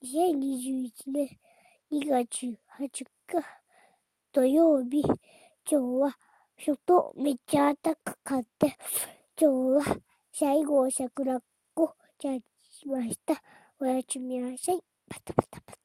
2021年2月18日土曜日、今日は外めっちゃ暖かかって、今日は最後桜子ちゃんしました。おやすみなさい。パタパタパタ。